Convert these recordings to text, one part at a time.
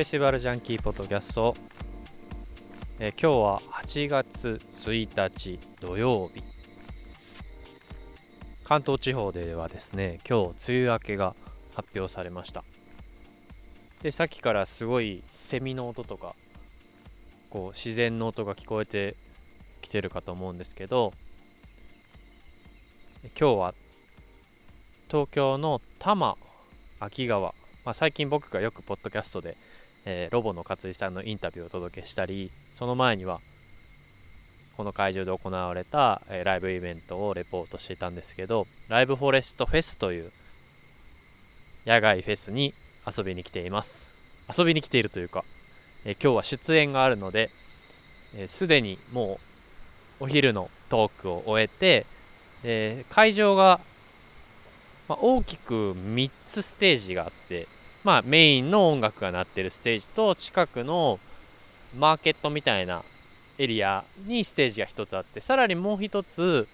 フェスティバルジャンキーポッドキャスト、えー、今日は8月1日土曜日。関東地方ではですね今日梅雨明けが発表されました。でさっきからすごいセミの音とかこう自然の音が聞こえてきてるかと思うんですけど今日は東京の多摩秋川、まあ、最近僕がよくポッドキャストで、えー、ロボの勝井さんのインタビューをお届けしたりその前にはこの会場で行われた、えー、ライブイベントをレポートしていたんですけどライブフォレストフェスという野外フェスに遊びに来ています。遊びに来ているというか、えー、今日は出演があるのですで、にもうお昼のトークを終えてで会場が、まあ、大きく3つステージがあって、まあ、メインの音楽が鳴ってるステージと近くのマーケットみたいなエリアにステージが1つあってさらにもう1つ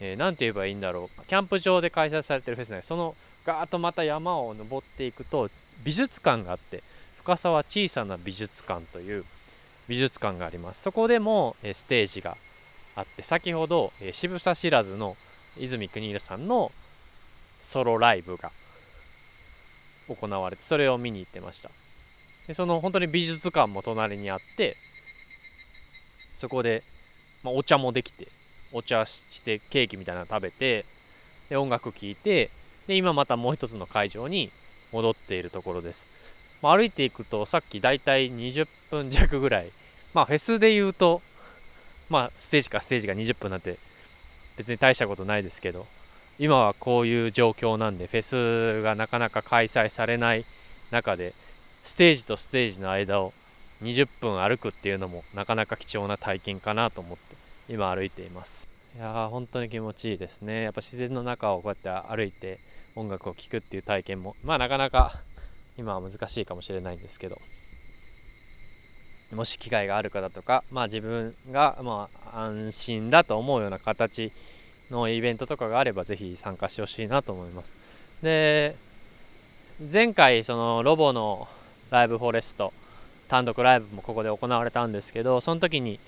何、えー、て言えばいいんだろう。キャンプ場で開催されてるフェスねそのガーッとまた山を登っていくと美術館があって深さは小さな美術館という美術館があります。そこでも、えー、ステージがあって先ほど、えー、渋沢知らずの泉邦弘さんのソロライブが行われてそれを見に行ってました。でその本当に美術館も隣にあってそこで、まあ、お茶もできてお茶してケーキみたいなの食べてで音楽聴いてで今またもう一つの会場に戻っているところです、まあ、歩いていくとさっきだいたい20分弱ぐらい。まあフェスで言うとまあステージかステージが20分なんて別に大したことないですけど。今はこういう状況なんでフェスがなかなか開催されない中でステージとステージの間を20分歩くっていうのもなかなか貴重な体験かなと思って今歩いています。いやー本当に気持ちいいですね。やっぱ自然の中をこうやって歩いて音楽を聴くっていう体験もまあなかなか今は難しいかもしれないんですけどもし機会がある方とか、まあ、自分がまあ安心だと思うような形のイベントとかがあればぜひ参加してほしいなと思います。で前回そのロボのライブフォレスト単独ライブもここで行われたんですけどその時に、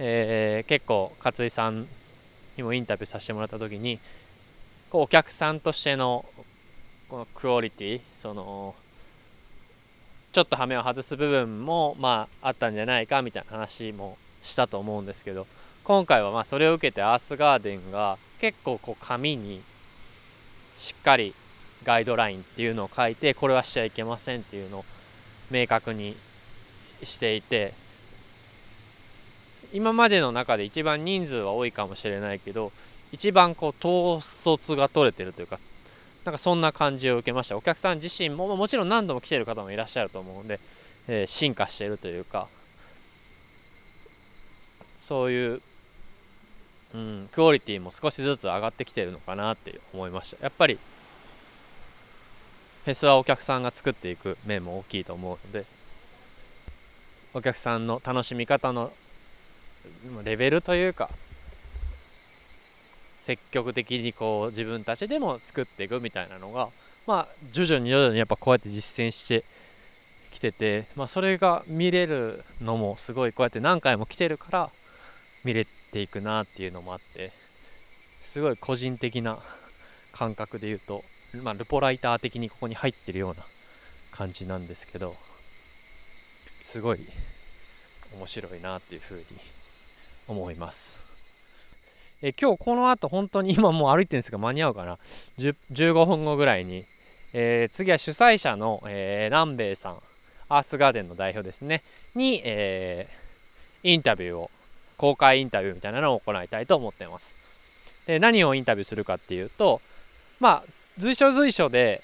えー、結構勝井さんにもインタビューさせてもらった時にこうお客さんとしてのこのクオリティそのちょっと羽目を外す部分もまああったんじゃないかみたいな話もしたと思うんですけど今回はまあそれを受けてアースガーデンが結構こう紙にしっかりガイドラインっていうのを書いてこれはしちゃいけませんっていうのを明確にしていて今までの中で一番人数は多いかもしれないけど一番こう統率が取れてるというかなんかそんな感じを受けました。お客さん自身ももちろん何度も来てる方もいらっしゃると思うので、えー、進化してるというかそういう、うん、クオリティも少しずつ上がってきてるのかなって思いましたやっぱりフェスはお客さんが作っていく面も大きいと思うのでお客さんの楽しみ方のレベルというか積極的にこう自分たちでも作っていくみたいなのがまあ徐々に徐々にやっぱこうやって実践してきててまあそれが見れるのもすごいこうやって何回も来てるから見れていくなっていうのもあってすごい個人的な感覚で言うとまあルポライター的にここに入ってるような感じなんですけどすごい面白いなっていうふうに思います。え今日この後本当に今もう歩いてるんですが間に合うかな？15分後ぐらいに、えー、次は主催者の、えー、南米さんアースガーデンの代表ですね。に、えー、インタビューを公開インタビューみたいなのを行いたいと思ってます。で何をインタビューするかっていうとまあ随所随所で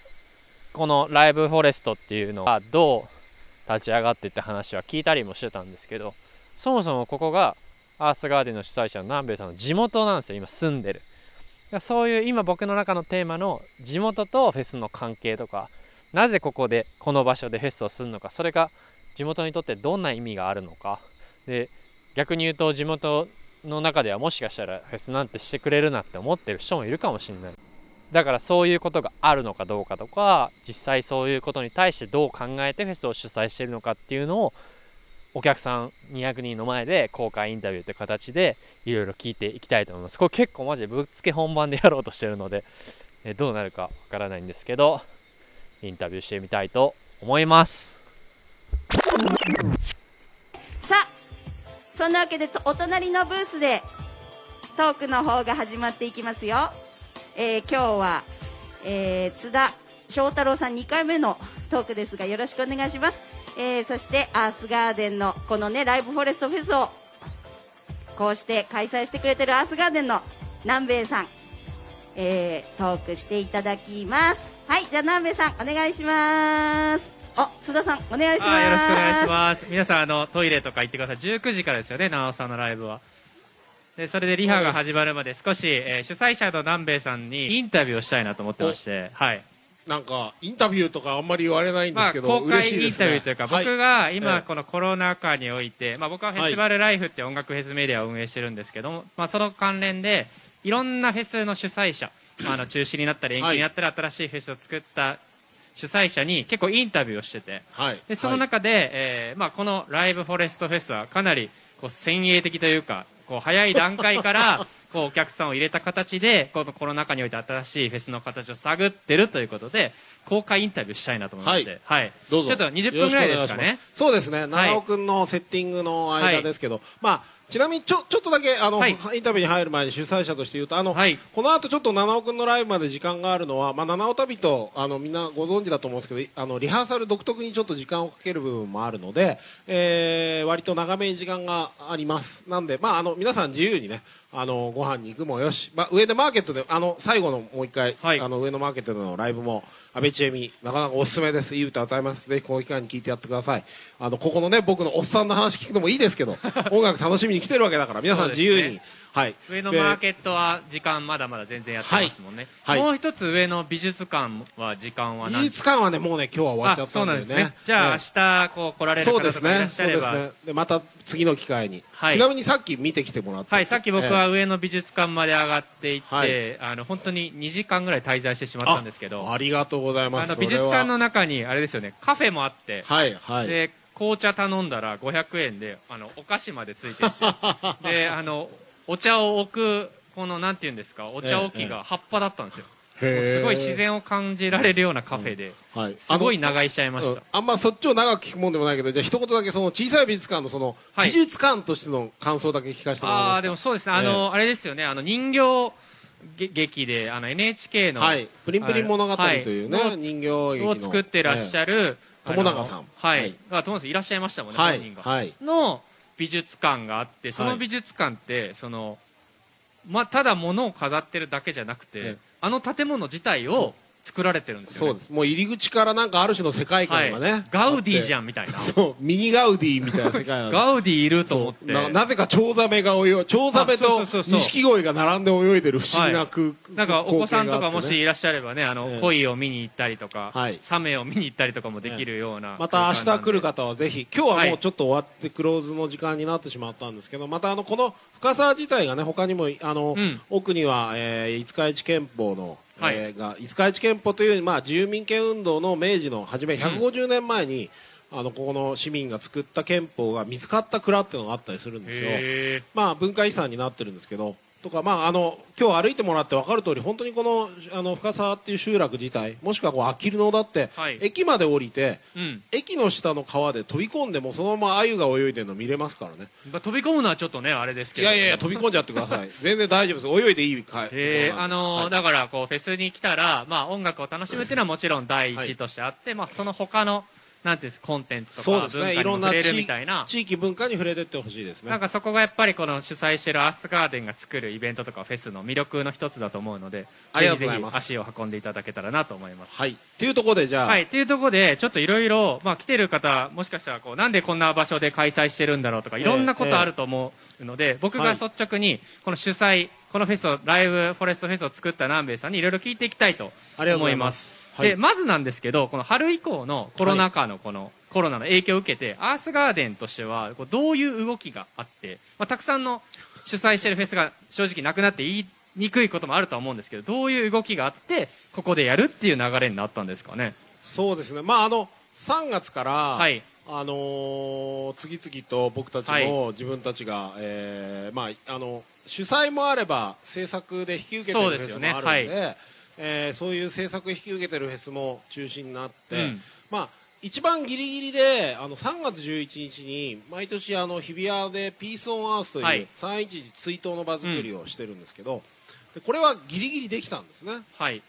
このライブフォレストっていうのがどう立ち上がってって話は聞いたりもしてたんですけどそもそもここがアースガーデンの主催者の南米さんの地元なんですよ今住んでる。そういう今僕の中のテーマの地元とフェスの関係とかなぜここでこの場所でフェスをするのかそれが地元にとってどんな意味があるのか。で逆に言うと地元の中ではもしかしたらフェスなんてしてくれるなって思ってる人もいるかもしれない。だからそういうことがあるのかどうかとか実際そういうことに対してどう考えてフェスを主催してるのかっていうのをお客さん200人の前で公開インタビューという形でいろいろ聞いていきたいと思います。これ結構マジでぶっつけ本番でやろうとしてるのでえどうなるかわからないんですけどインタビューしてみたいと思います。そんなわけでお隣のブースでトークの方が始まっていきますよ、えー今日は、えー津田翔太郎さん2回目のトークですがよろしくお願いします、えーそしてアースガーデンのこのねライブフォレストフェスをこうして開催してくれてるアースガーデンの南米さん、えートークしていただきます。はいじゃあ南米さんお願いします。あ津田さんお願いします。あよろしくお願いします。皆さんあのトイレとか行ってください。19時からですよね直さんのライブは。でそれでリハが始まるまで少し、えー主催者の南米さんにインタビューをしたいなと思ってましてはい。なんかインタビューとかあんまり言われないんでますあけど、公開イン嬉しいですね。タビューというか、はい。僕がええ。今このコロナ禍において、まあ、僕はフェスティバルライフって音楽フェスメディアを運営してるんですけども、まあ、その関連でいろんなフェスの主催者あの中止になったり延期になったり新しいフェスを作った主催者に結構インタビューをしてて。はい。でその中で、えーまあ、このライブフォレストフェスはかなりこう先鋭的というかこう早い段階から こうお客さんを入れた形でこのコロナ禍において新しいフェスの形を探ってるということで公開インタビューしたいなと思いまして、はい。どうぞ。ちょっと20分ぐらいですかね。そうですね。はい。長尾君のセッティングの間ですけど、まあちなみにちょちょっとだけあの、はい。インタビューに入る前に主催者として言うとあの、はい。この後ちょっと七尾君のライブまで時間があるのは、まあ、七尾旅とあのみんなご存知だと思うんですけどあのリハーサル独特にちょっと時間をかける部分もあるので、えー割と長めに時間があります。なんで、まあ、あの皆さん自由にねあのご飯に行くもよし、まあ、上でマーケットであの最後のもう一回、はい。あの上のマーケットでのライブも阿部千恵美なかなかおすすめです。いい歌歌います。ぜひこの機会に聞いてやってください。あのここのね僕のおっさんの話聞くのもいいですけど 音楽楽しみに来てるわけだから皆さん自由に、ねはい。上のマーケットは時間まだまで全然やってますもんね、はい。はい。もう一つ上の美術館は時間は美何術館はねもうね今日は終わっちゃったんだよね。あそうなんですね。じゃあ、ええ明日こう来られるそうです方とかいらねそうですっしゃればね。でまた次の機会に、はい。ちなみにさっき見てきてもらって。はい、さっき僕えは上の美術館まで上がっていって、はい。あの本当に2時間ぐらい滞在してしまったんですけど。あありがとうございます。あの美術館の中にあれですよねカフェもあって、はいはい。で紅茶頼んだら500円であのお菓子までついていて。であのお茶を置くこのなんていうんですかお茶置きが葉っぱだったんですよ、すごい自然を感じられるようなカフェで、はい。すごい長居しちゃいました、うんあんまそっちを長く聞くもんでもないけどじゃあ一言だけその小さい美術館のそのはい。美術館としての感想だけ聞かせてもらえますか。ああでもそうですね。あの、あれですよね。あの人形げ劇であの NHK の、はい。プリンプリン物語とはいいうね、の人形劇の。を作ってらっしゃる、あの友永さん。はい、はい。あ友永さんいらっしゃいましたもんね、はい。本人が、はい。の美術館があってその美術館って、そのまあただ物を飾ってるだけじゃなくて、ええ。あの建物自体を作られてるんですよね。そうです。もう入り口からなんかある種の世界観がね、はい、ガウディじんゃんみたいな。そうミニガウディみたいな世界なガウディいると思って。ななぜかチョウザメが泳いチョウザメと錦鯉が並んで泳いでる不思議なは空、なんかお子さんとかもしいらっしゃればねあの、ええ鯉を見に行ったりとか、はい。サメを見に行ったりとかもできるような、また明日来る方はぜひ今日ははい。もうちょっと終わってクローズの時間になってしまったんですけどまたあのこの深沢自体がね他にもあの、うん。奥には、えー、五日市憲法の、はい。えーが五日市憲法という、まあ、住民権運動の明治の初め150年前に、あのここの市民が作った憲法が見つかった蔵っていうのがあったりするんですよ。へまあ、文化遺産になってるんですけどとか、まあ、あの今日歩いてもらって分かる通り本当にこのあの深沢っていう集落自体もしくはこうあきる野だって、はい。駅まで降りてーうん。駅の下の川で飛び込んでもそのまま鮎が泳いでるの見れますからね。まあ飛び込むのはちょっとねあれですけど。いやいやいや飛び込んじゃってください。全然大丈夫です。泳いでいいかえーあのーはい。だからこうフェスに来たら、まあ、音楽を楽しむっていうのはもちろん第一としてあって、まあ、その他のなんていうんですコンテンツとか文化にも触れるみたいな。地域文化に触れてってほしいですね。なんかそこがやっぱりこの主催してるアースガーデンが作るイベントとかフェスの魅力の一つだと思うのでありがとうございます。ぜひぜひ足を運んでいただけたらなと思います。はい。っていうところでじゃあ、はい、っていうところでちょっといろいろまあ来てる方もしかしたらこうなんでこんな場所で開催してるんだろうとかいろんなことあると思うので、僕が率直にこの主催このフェスをライブフォレストフェスを作った南米さんにいろいろ聞いていきたいとありがとうござい思いますはい。でまずなんですけどこの春以降のコロナ禍のこの、コロナの影響を受けてアースガーデンとしてはこうどういう動きがあって、まあ、たくさんの主催してるフェスが正直なくなっていいにくいこともあるとは思うんですけどどういう動きがあってここでやるっていう流れになったんですかね。そうですね。まああの3月から、はい。あのー次々と僕たちも自分たちが、えーまあ、あの主催もあれば制作で引き受けてるフェそうですよね。スもあるのではいえーそういう制作引き受けてるフェスも中止になって、うん。まあ、一番ギリギリであの3月11日に毎年あの日比谷でピース・オン・アースという、はい。311追悼の場作りをしてるんですけど、でこれはギリギリできたんですね。はい。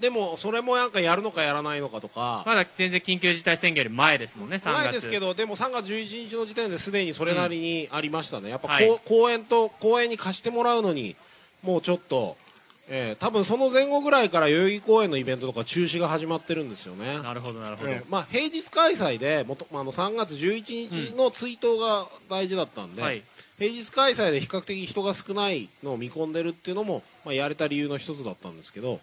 でもそれもなんかやるのかやらないのかとか、まだ全然緊急事態宣言より前ですもんね3月。前ですけどでも3月11日の時点ですでにそれなりにありましたね、やっぱはい。公演と公演に貸してもらうのにもうちょっと、えー多分その前後ぐらいから代々木公園のイベントとか中止が始まってるんですよね。なるほどなるほど、えーまあ、平日開催でもとあの3月11日の追悼が大事だったんで、はい。平日開催で比較的人が少ないのを見込んでるっていうのも、まあ、やれた理由の一つだったんですけど。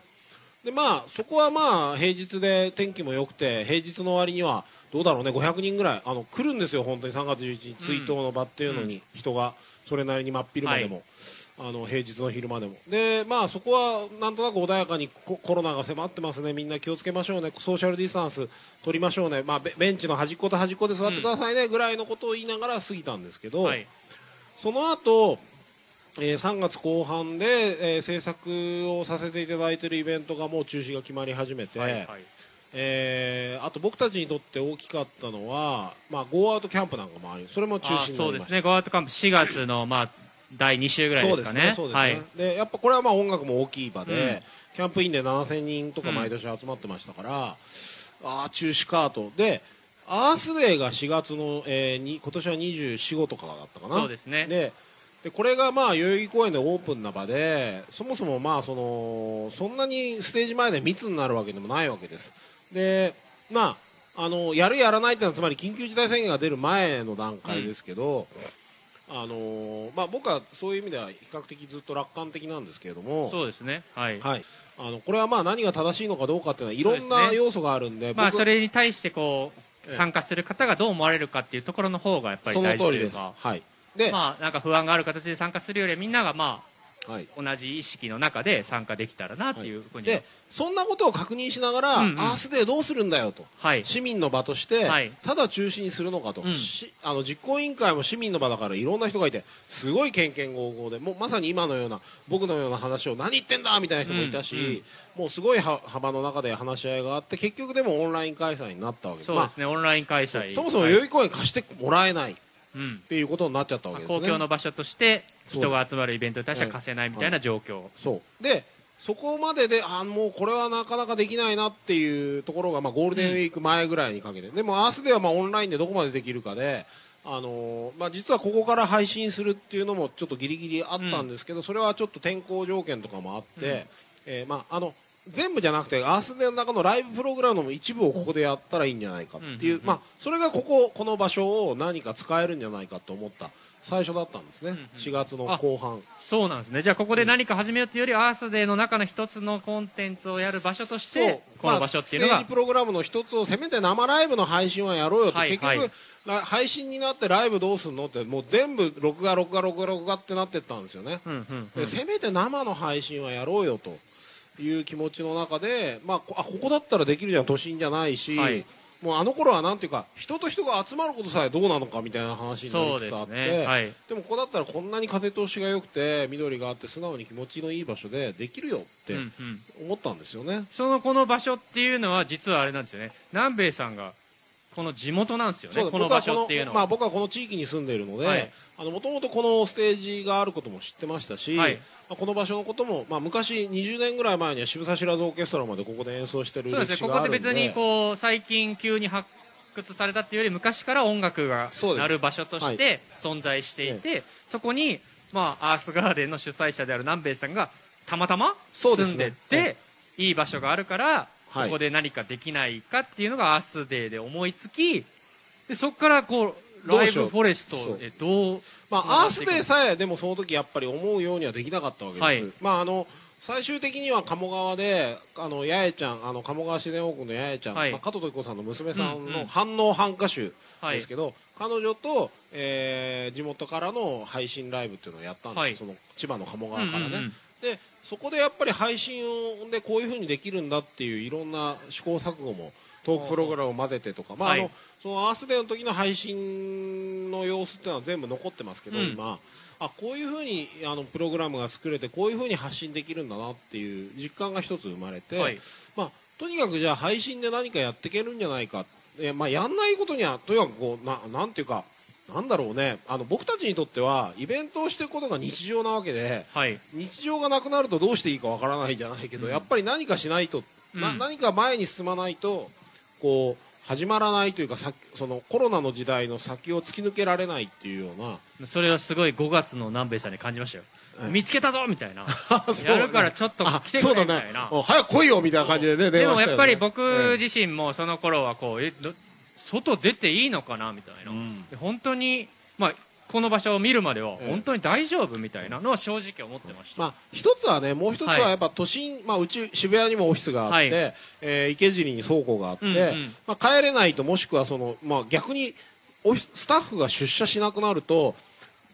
で、まあ、そこはまあ平日で天気も良くて平日の割にはどうだろうね500人ぐらいあの来るんですよ、本当に3月11日追悼の場っていうのに人がそれなりに真っ昼間でも。あの平日の昼間でも。で、まあ、そこはなんとなく穏やかにココロナが迫ってますね。みんな気をつけましょうね。ソーシャルディスタンス取りましょうね、まあ、ベベンチの端っこと端っこで座ってくださいね。ぐらいのことを言いながら過ぎたんですけど、はい。その後、えー3月後半で、えー制作をさせていただいているイベントがもう中止が決まり始めて、はいはい。えーあと僕たちにとって大きかったのは、まあ、ゴーアウトキャンプなんかもありそれも中あ止になりました。そうですね。ゴーアウトキャンプ4月のまあ第2週ぐらいですかね。ですねはい。やっぱこれはまあ音楽も大きい場で、うん。キャンプインで7000人とか毎年集まってましたから、ああ中止かと。でアースデーが4月の、えーに今年は24、5とかだったかな。そうですね。ででこれがまあ代々木公園でオープンな場でそもそもまあそのそんなにステージ前で密になるわけでもないわけです。でまああのやるやらないってのはつまり緊急事態宣言が出る前の段階ですけど、あのまあ、僕はそういう意味では比較的ずっと楽観的なんですけれどもそうですね。はい。はい、あのこれはまあ何が正しいのかどうかっていうのはいろんな要素があるんで僕まあそれに対してこうええ。参加する方がどう思われるかっていうところの方がやっぱり大事と通りです、いうかはい。でまあなんか不安がある形で参加するよりはみんながまはい、あ同じ意識の中で参加できたらなっていうふうにでそんなことを確認しながら、うんうん。アースデーどうするんだよと。はい。市民の場として、はい。ただ中止にするのかと、うん。しあの実行委員会も市民の場だからいろんな人がいてすごいけんけんごうごうでもうまさに今のような僕のような話を何言ってんだみたいな人もいたし、うんうんもうすごいは幅の中で話し合いがあって結局でもオンライン開催になったわけです。そうですね、オンライン開催そもそもはい。代々木公園貸してもらえないっうん。ていうことになっちゃったわまあけですね。公共の場所として人が集まるイベントに対しては貸せないみたいな状況、そう。でそこまでであもうこれはなかなかできないなっていうところが、まあ、ゴールデンウィーク前ぐらいにかけて、でもアースではまあオンラインでどこまでできるかで、あのーまあ、実はここから配信するっていうのもちょっとギリギリあったんですけど、それはちょっと天候条件とかもあって、うん。えーまあ、あの全部じゃなくてアースデーの中のライブプログラムの一部をここでやったらいいんじゃないかっていう、うんうんうん。まあ、それがこここの場所を何か使えるんじゃないかと思った最初だったんですね、うんうん。4月の後半。そうなんですね。じゃあここで何か始めようっていうよりはアースデーの中の一つのコンテンツをやる場所としてこの場所っていうのが、まあステージプログラムの一つをせめて生ライブの配信はやろうよと、はい結局、はいら配信になってライブどうすんのってもう全部録画録画録画録画ってなってったんですよね、うんうんうん。でせめて生の配信はやろうよという気持ちの中で、まあ、こあここだったらできるじゃん。都心じゃないし、はいもうあの頃はなんていうか人と人が集まることさえどうなのかみたいな話になりつつあってね。はい。でもここだったらこんなに風通しが良くて緑があって素直に気持ちのいい場所でできるよってうんうん。思ったんですよね。そのこの場所っていうのは実はあれなんですよね。南米さんがこの地元なんですよね。この場所っていうのは、僕はこまあ、僕はこの地域に住んでいるので、はいもともとこのステージがあることも知ってましたし、はい。まあ、この場所のことも、まあ、昔20年ぐらい前には渋沢知らずオーケストラまでここで演奏してるそうですね。ここで別にこう最近急に発掘されたっていうより昔から音楽がそうです。鳴る場所として存在していてそこに、まあ、アースガーデンの主催者である南米さんがたまたま住んでっていい場所があるからはい。ここで何かできないかっていうのがアースデーで思いつきでそこからこうライブフォレストへどうまあ、アースデーさえでもその時やっぱり思うようにはできなかったわけです、はい。まああの最終的には鴨川であの八重ちゃんあの鴨川自然王国の八重ちゃん、はい。まあ、加藤時子さんの娘さんうんうん。の反応反歌手はいですけど、彼女と、えー地元からの配信ライブっていうのをやったんです、はい。その千葉の鴨川からね、うんうんうん。でそこでやっぱり配信をでこういうふうにできるんだっていういろんな試行錯誤もトークプログラムを混ぜてとか、まああのはいそのアースデーの時の配信の様子っていうのは全部残ってますけど、うん。今あこういうふうにあのプログラムが作れてこういうふうに発信できるんだなっていう実感が一つ生まれて、はい。まあ、とにかくじゃあ配信で何かやっていけるんじゃないか、えまあ、やんないことにはとにかくこうななんていうかなんだろうね。あの僕たちにとってはイベントをしていくことが日常なわけではい。日常がなくなるとどうしていいかわからないじゃないけど、うん。やっぱり何かしないと、なうん。何か前に進まないとこう始まらないというかさそのコロナの時代の先を突き抜けられないっていうような。それはすごい5月の南米さんに感じましたよ、はい見つけたぞみたいな。そう。やるからちょっとあ来てくれみたいな、うん早く来いよみたいな感じでねでもやっぱり僕ええ自身もその頃はこうえど外出ていいのかなみたいな、うん。で本当にまあこの場所を見るまではええ。本当に大丈夫みたいなのは正直思ってました、まあ、一つはね、もう一つははい。やっぱ都心、まあ、うち渋谷にもオフィスがあって、はい。えー池尻に倉庫があって、うんうん。まあ、帰れないと、もしくはその、まあ、逆にオフィススタッフが出社しなくなると、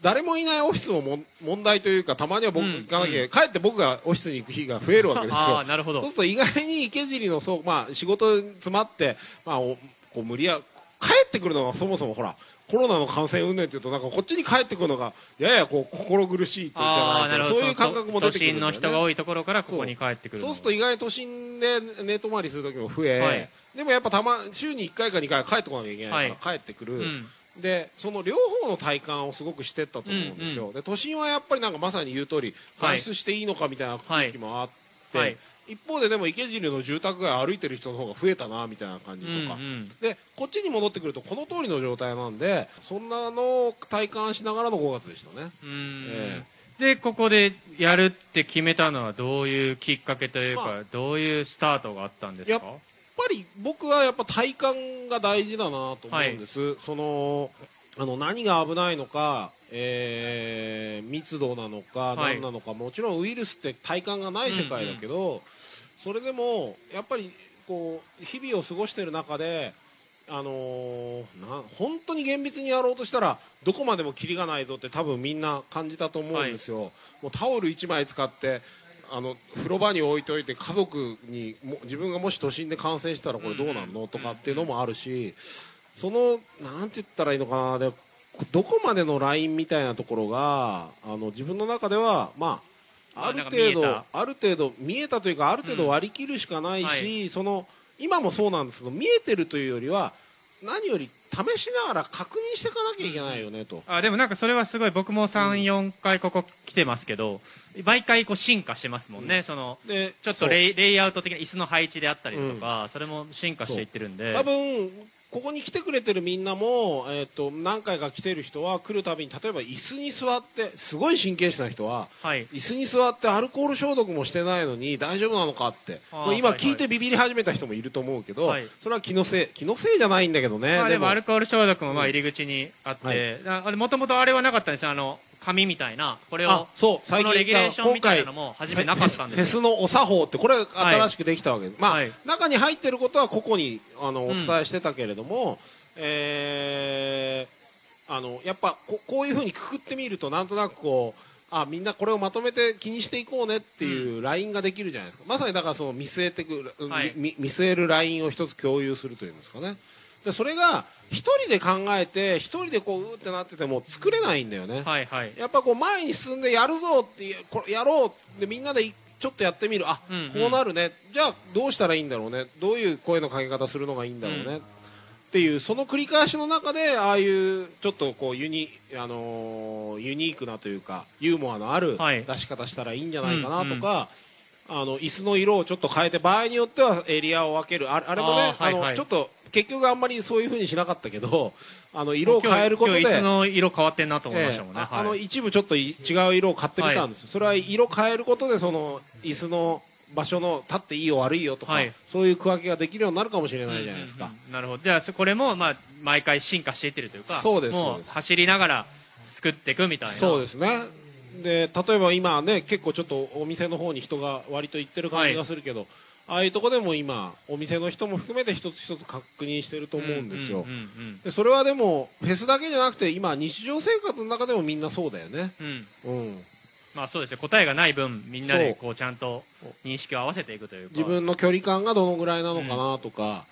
誰もいないオフィスももん問題というか、たまには僕うん行かなきゃ、帰って僕がオフィスに行く日が増えるわけですよ。なるほど。そうすると意外に池尻のそう、まあ、仕事詰まって、まあ、おこう無理や帰ってくるのがそもそもほらコロナの感染云々っていうとなんかこっちに帰ってくるのがややこう心苦しいというかそういう感覚も出てくるんだよね。都心の人が多いところからここに帰ってくるの。そうすると意外に都心で寝泊まりする時も増え、はい。でもやっぱたま週に1回か2回は帰ってこなきゃいけないから帰ってくる、うん。でその両方の体感をすごくしてったと思うんですよ、で都心はやっぱりなんかまさに言う通りはい。外出していいのかみたいな空気もあって、はい一方ででも池尻の住宅街歩いてる人の方が増えたなみたいな感じとか、うんうん。でこっちに戻ってくるとこの通りの状態なんでそんなのを体感しながらの5月でしたね。でここでやるって決めたのはどういうきっかけというか、まあ。どういうスタートがあったんですか？やっぱり僕はやっぱ体感が大事だなと思うんです、そのあの何が危ないのか、えー密度なのかはい。何なのか、もちろんウイルスって体感がない世界だけど、それでもやっぱりこう日々を過ごしている中で、あのーな本当に厳密にやろうとしたらどこまでもキリがないぞって多分みんな感じたと思うんですよ、もうタオル1枚使ってあの風呂場に置いといて家族にも自分がもし都心で感染したらこれどうなんの？とかっていうのもあるしそのなんて言ったらいいのかな。でどこまでのラインみたいなところがあの自分の中ではまあある程度見えた。ある程度見えたというかある程度割り切るしかないし、うんその今もそうなんですけど見えてるというよりは何より試しながら確認していかなきゃいけないよねと。あでもなんかそれはすごい僕も34回ここ来てますけど毎回こう進化してますもんね、そのでちょっとレイレイアウト的な椅子の配置であったりとか、それも進化していってるんで。多分ここに来てくれてるみんなも、えー、と何回か来てる人は来るたびに例えば椅子に座ってすごい神経質な人ははい。椅子に座ってアルコール消毒もしてないのに大丈夫なのかって今聞いてビビり始めた人もいると思うけど、はい。それは気のせい気のせいじゃないんだけどね、まあ、でもアルコール消毒もまあうん入り口にあって、はい。あれもともとあれはなかったんですよ。あの紙みたいなこれをあそうこ最近のレギュレーションみたいなの今も初めなかったんフェですよスのお作法ってこれ新しくできたわけ。です、まあ、はい。中に入ってることは個々にあのうん。お伝えしてたけれども、えーあのやっぱここういうふうにくくってみるとなんとなくこうあみんなこれをまとめて気にしていこうねっていうラインができるじゃないですか、まさにだからその見据えてく、はい。み見据えるラインを一つ共有するというんですかね。でそれが一人で考えて一人でこううーってなってても作れないんだよね、はいはい。やっぱこう前に進んでやるぞってこれやろうでみんなでいちょっとやってみる。あ、うんうん。こうなるね。じゃあどうしたらいいんだろうね。どういう声のかけ方するのがいいんだろうね、うん。っていうその繰り返しの中でああいうちょっとこうユニ,、あのーユニークなというかユーモアのあるはい。出し方したらいいんじゃないかなとか、あの椅子の色をちょっと変えて場合によってはエリアを分ける。あれあれもねあーはいはい。のちょっと結局あんまりそういうふうにしなかったけどあの色を変えることで今日の色変わってんなと思いましたもんね、ええああのはい一部ちょっとい違う色を買ってみたんですよ、それは色変えることでその椅子の場所の立っていいよ悪いよとか、はい。そういう区分けができるようになるかもしれないじゃないですか、うんうんうんなるほど。じゃあそこれもまあ毎回進化していってるというかそうですもそう走りながら作っていくみたいな。そうですね。で例えば今ね結構ちょっとお店の方に人が割と行ってる感じがするけど、ああいうとこでも今お店の人も含めて一つ一つ確認してると思うんですよ、うんうんうんでそれはでもフェスだけじゃなくて今日常生活の中でもみんなそうだよね。うん。うん。うんまあそうですね答えがない分みんなでこうちゃんと認識を合わせていくというか。自分の距離感がどのぐらいなのかなとか、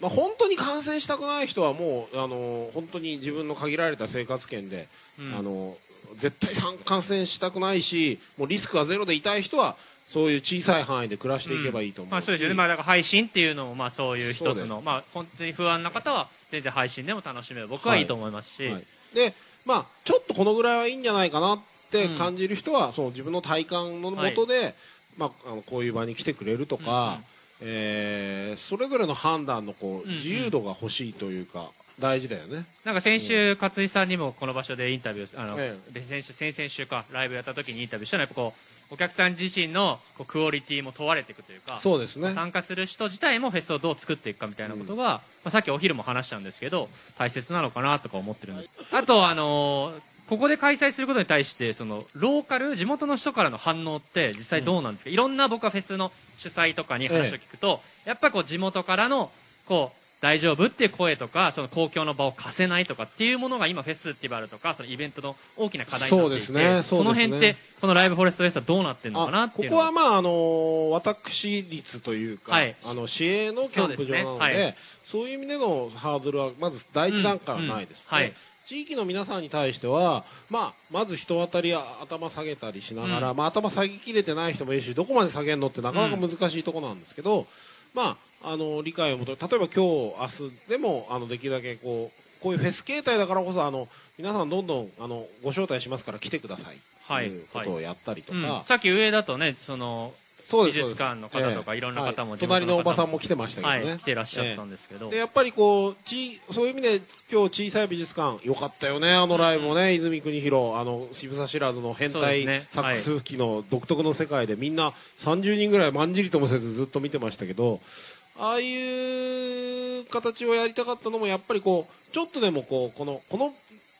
まあ、本当に感染したくない人はもうあの本当に自分の限られた生活圏で、うん。あの絶対感染したくないしもうリスクがゼロでいたい人はそういう小さい範囲で暮らしていけばいいと思うし、まあそうですよね。まあだから配信っていうのもまあそういう一つのまあ本当に不安な方は全然配信でも楽しめる僕はいいと思いますし、はい。でまあちょっとこのぐらいはいいんじゃないかなって感じる人は、その自分の体感のもとで、まあ、あのこういう場に来てくれるとか、えーそれぞれの判断のこう、うんうん。自由度が欲しいというか大事だよね。なんか先週、勝井さんにもこの場所でインタビュー、あの、えで先週、先々週か、ライブやった時にインタビューしたら、やっぱこう、お客さん自身のこうクオリティも問われていくというか、そうですね。参加する人自体もフェスをどう作っていくかみたいなことが、まあ、さっきお昼も話したんですけど、大切なのかなとか思ってるんです。あと、あのーここで開催することに対して、その、ローカル、地元の人からの反応って実際どうなんですか、いろんな僕はフェスの主催とかに話を聞くと、やっぱこう地元からの、こう、大丈夫？っていう声とか、その公共の場を貸せないとかっていうものが今フェスティバルとか、そのイベントの大きな課題になっていて、そうですね。そね。の辺って、このライブフォレストフェスはどうなってるのかなあっていうのここはまああの私立というか、はい。あの市営のキャンプ場なのでそうね。はい。いう意味でのハードルはまず第一段階はないです、うんうん。はい。で地域の皆さんに対しては、まあ、まず人当たりや頭下げたりしながら、うん。まあ、頭下げきれてない人もいるしどこまで下げるのってなかなか難しいところなんですけど、まあ、あの理解を求め例えば今日明日でもあのできるだけこうこういうフェス形態だからこそあの皆さんどんどんあのご招待しますから来てください。はい。ということをやったりとか、うん。さっき上だとね、その、美そうです術館の方とかいろんな方もはい地元の方も。隣のおばさんも来てましたけどはね、い、来てらっしゃったんですけど、でやっぱりこうちそういう意味で今日小さい美術館よかったよねあのライブもね、泉国広あの渋沢知らずの変態サックス吹きの独特の世界でみんな30人ぐらいまんじりともせずずっと見てましたけどああいう形をやりたかったのもやっぱりこうちょっとでもこうこのこの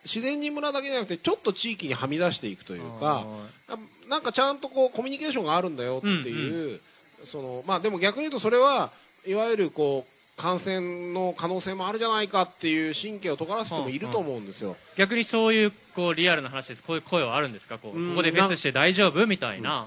自然人村だけじゃなくてちょっと地域にはみ出していくというかあなんかちゃんとこうコミュニケーションがあるんだよっていう、そのまあでも逆に言うとそれはいわゆるこう感染の可能性もあるじゃないかっていう神経を尖らせてもいると思うんですよ。逆にそういうこうリアルな話です、こういう声はあるんですか、こううん。ここでフェスして大丈夫？みたいな、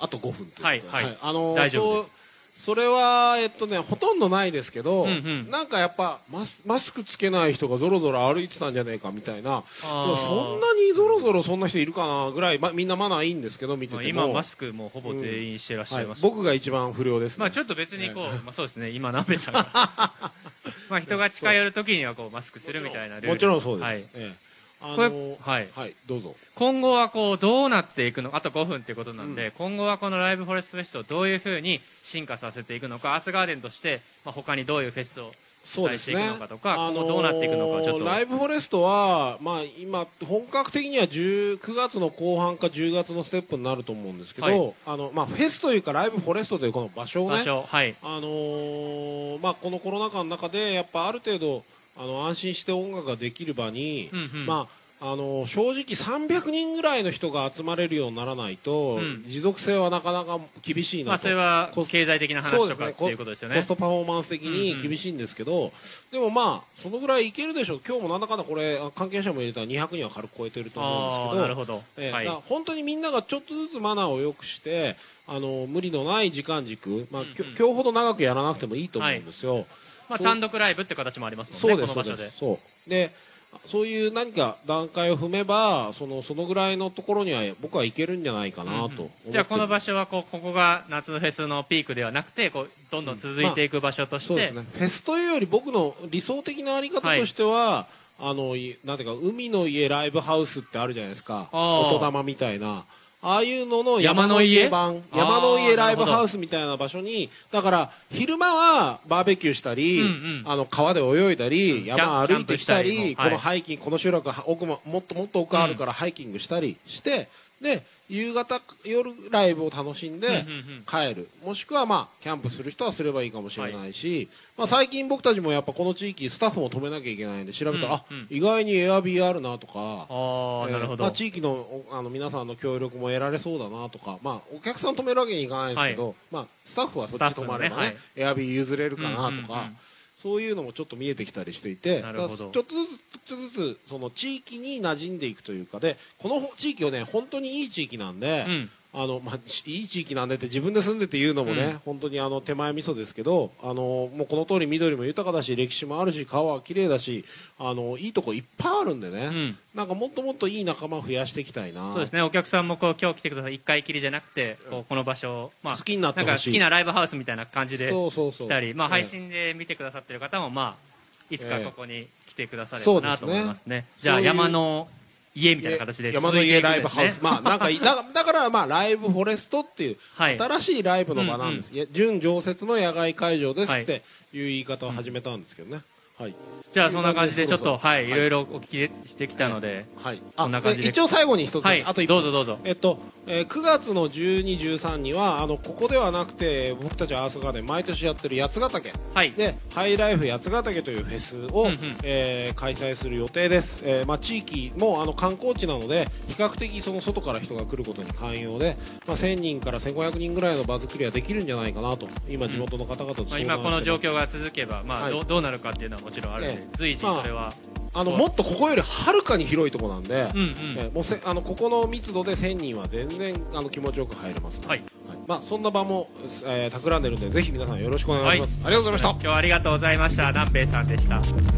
あと5分ということで。はい。はい。あのー大丈夫ですそれは、えっとね、ほとんどないですけど、うんうん。なんかやっぱマスマスクつけない人がぞろぞろ歩いてたんじゃねえかみたいな。そんなにぞろぞろそんな人いるかなぐらい、ま、みんなマナーいいんですけど見てまあても、今マスクもほぼ全員してらっしゃはいいます、僕が一番不良です、ね。まあちょっと別にこう、まあそうですね、今南部さんが。まあ人が近寄るときにはこうマスクするみたいなもちろんそうです、はい、ええあのーはい。はいどうぞ。今後はこうどうなっていくのあと5分っていうことなんで、今後はこのライブフォレストフェスをどういうふうに進化させていくのかアースガーデンとして、まあ、他にどういうフェスを主催していくのかとか、今後どうなっていくのかちょっと、ライブフォレストは、まあ、今本格的には10 9月の後半か10月のステップになると思うんですけど、はい。あのまあ、フェスというかライブフォレストというこの場所をね場所はい。あのーまあ、このコロナ禍の中でやっぱある程度あの安心して音楽ができる場に、うんうん。まああのー正直300人ぐらいの人が集まれるようにならないと、うん。持続性はなかなか厳しいなと、まあ、それは経済的な話とかっていうことですよね。コストパフォーマンス的に厳しいんですけど、でもまあそのぐらいいけるでしょう。今日もなんだかんだこれあ関係者も入れたら200人は軽く超えてると思うんですけどなるほど、ええはい。本当にみんながちょっとずつマナーを良くしてあの無理のない時間軸、まあうんうん。今日ほど長くやらなくてもいいと思うんですよ、まあ、単独ライブって形もありますもんねこの場所で。そうです。そういう何か段階を踏めばそのそのぐらいのところには僕はいけるんじゃないかなと思ってる、じゃあこの場所はこうここが夏フェスのピークではなくてこうどんどん続いていく場所として、そうですね。フェスというより僕の理想的なあり方としては、あのいなんていうか海の家ライブハウスってあるじゃないですか。音玉みたいなああいうのの山の家？版。山の家ライブハウスみたいな場所に。だから昼間はバーベキューしたり、うんうん。あの川で泳いだり、うん。山歩いてきたりはいこのハイキングこの集落は奥ももっともっと奥あるからハイキングしたりして、で夕方夜ライブを楽しんで、帰る。もしくはまあキャンプする人はすればいいかもしれないし、まあ、最近僕たちもやっぱこの地域スタッフも止めなきゃいけないんで調べたら、うんうん。あ意外にエアビーあるなとか。ああ、えーなるほど、まあ、地域のおあの皆さんの協力も得られそうだなとか、まあ、お客さん止めるわけにいかないですけど、まあ、スタッフはそっち止まればねねはい。エアビー譲れるかなとか、うんうんうんそういうのもちょっと見えてきたりしていてちょっとずつちょっとずつその地域に馴染んでいくというかでこの地域をね本当にいい地域なんで、うんあのまあ、しいい地域なんでって自分で住んでて言うのもね、うん。本当にあの手前味噌ですけどあのもうこの通り緑も豊かだし歴史もあるし川は綺麗だしあのいいとこいっぱいあるんでね、うん。なんかもっともっといい仲間を増やしていきたいな。そうですね。お客さんもこう今日来てください。一回きりじゃなくてこうこの場所を、まあ、好きになって好きなライブハウスみたいな感じでそうそうそう。来たり、まあ、ええ。配信で見てくださってる方も、まあ、いつかここに来てくださればなと思いますね。じゃあそういう山の家みたいな形で。山の家ライブハウス、まあなんかいだだからまあライブフォレストっていうはい。新しいライブの場なんです、いや準常設の野外会場ですっていう言い方を始めたんですけどね、はいじゃあそんな感じでちょっとはい、はい。い、ろいろお聞きしてきたので、はい。こんな感じで。一応最後に一つ、はいあと一どうぞどうぞ。えっと、えー9月の12、13にはあのここではなくて僕たちアースガーデン毎年やってる八ヶ岳。はい。でハイライフ八ヶ岳というフェスを、うえー開催する予定です、えーまあ、地域もあの観光地なので比較的その外から人が来ることに寛容で、まあ、1000人から1500人ぐらいの場作りはできるんじゃないかなと今地元の方々と今この状況が続けば、まあはい。どうどうなるかっていうのはもちろんあるので、ええ随時それは、あのもっとここよりはるかに広いところなんで、うんうん、えーもうせあのここの密度で1000人は全然あの気持ちよく入れます。ので、はい。まあ、そんな場も、えー、企んでるんでぜひ皆さんよろしくお願いします、ありがとうございました。今日はありがとうございました。南平さんでした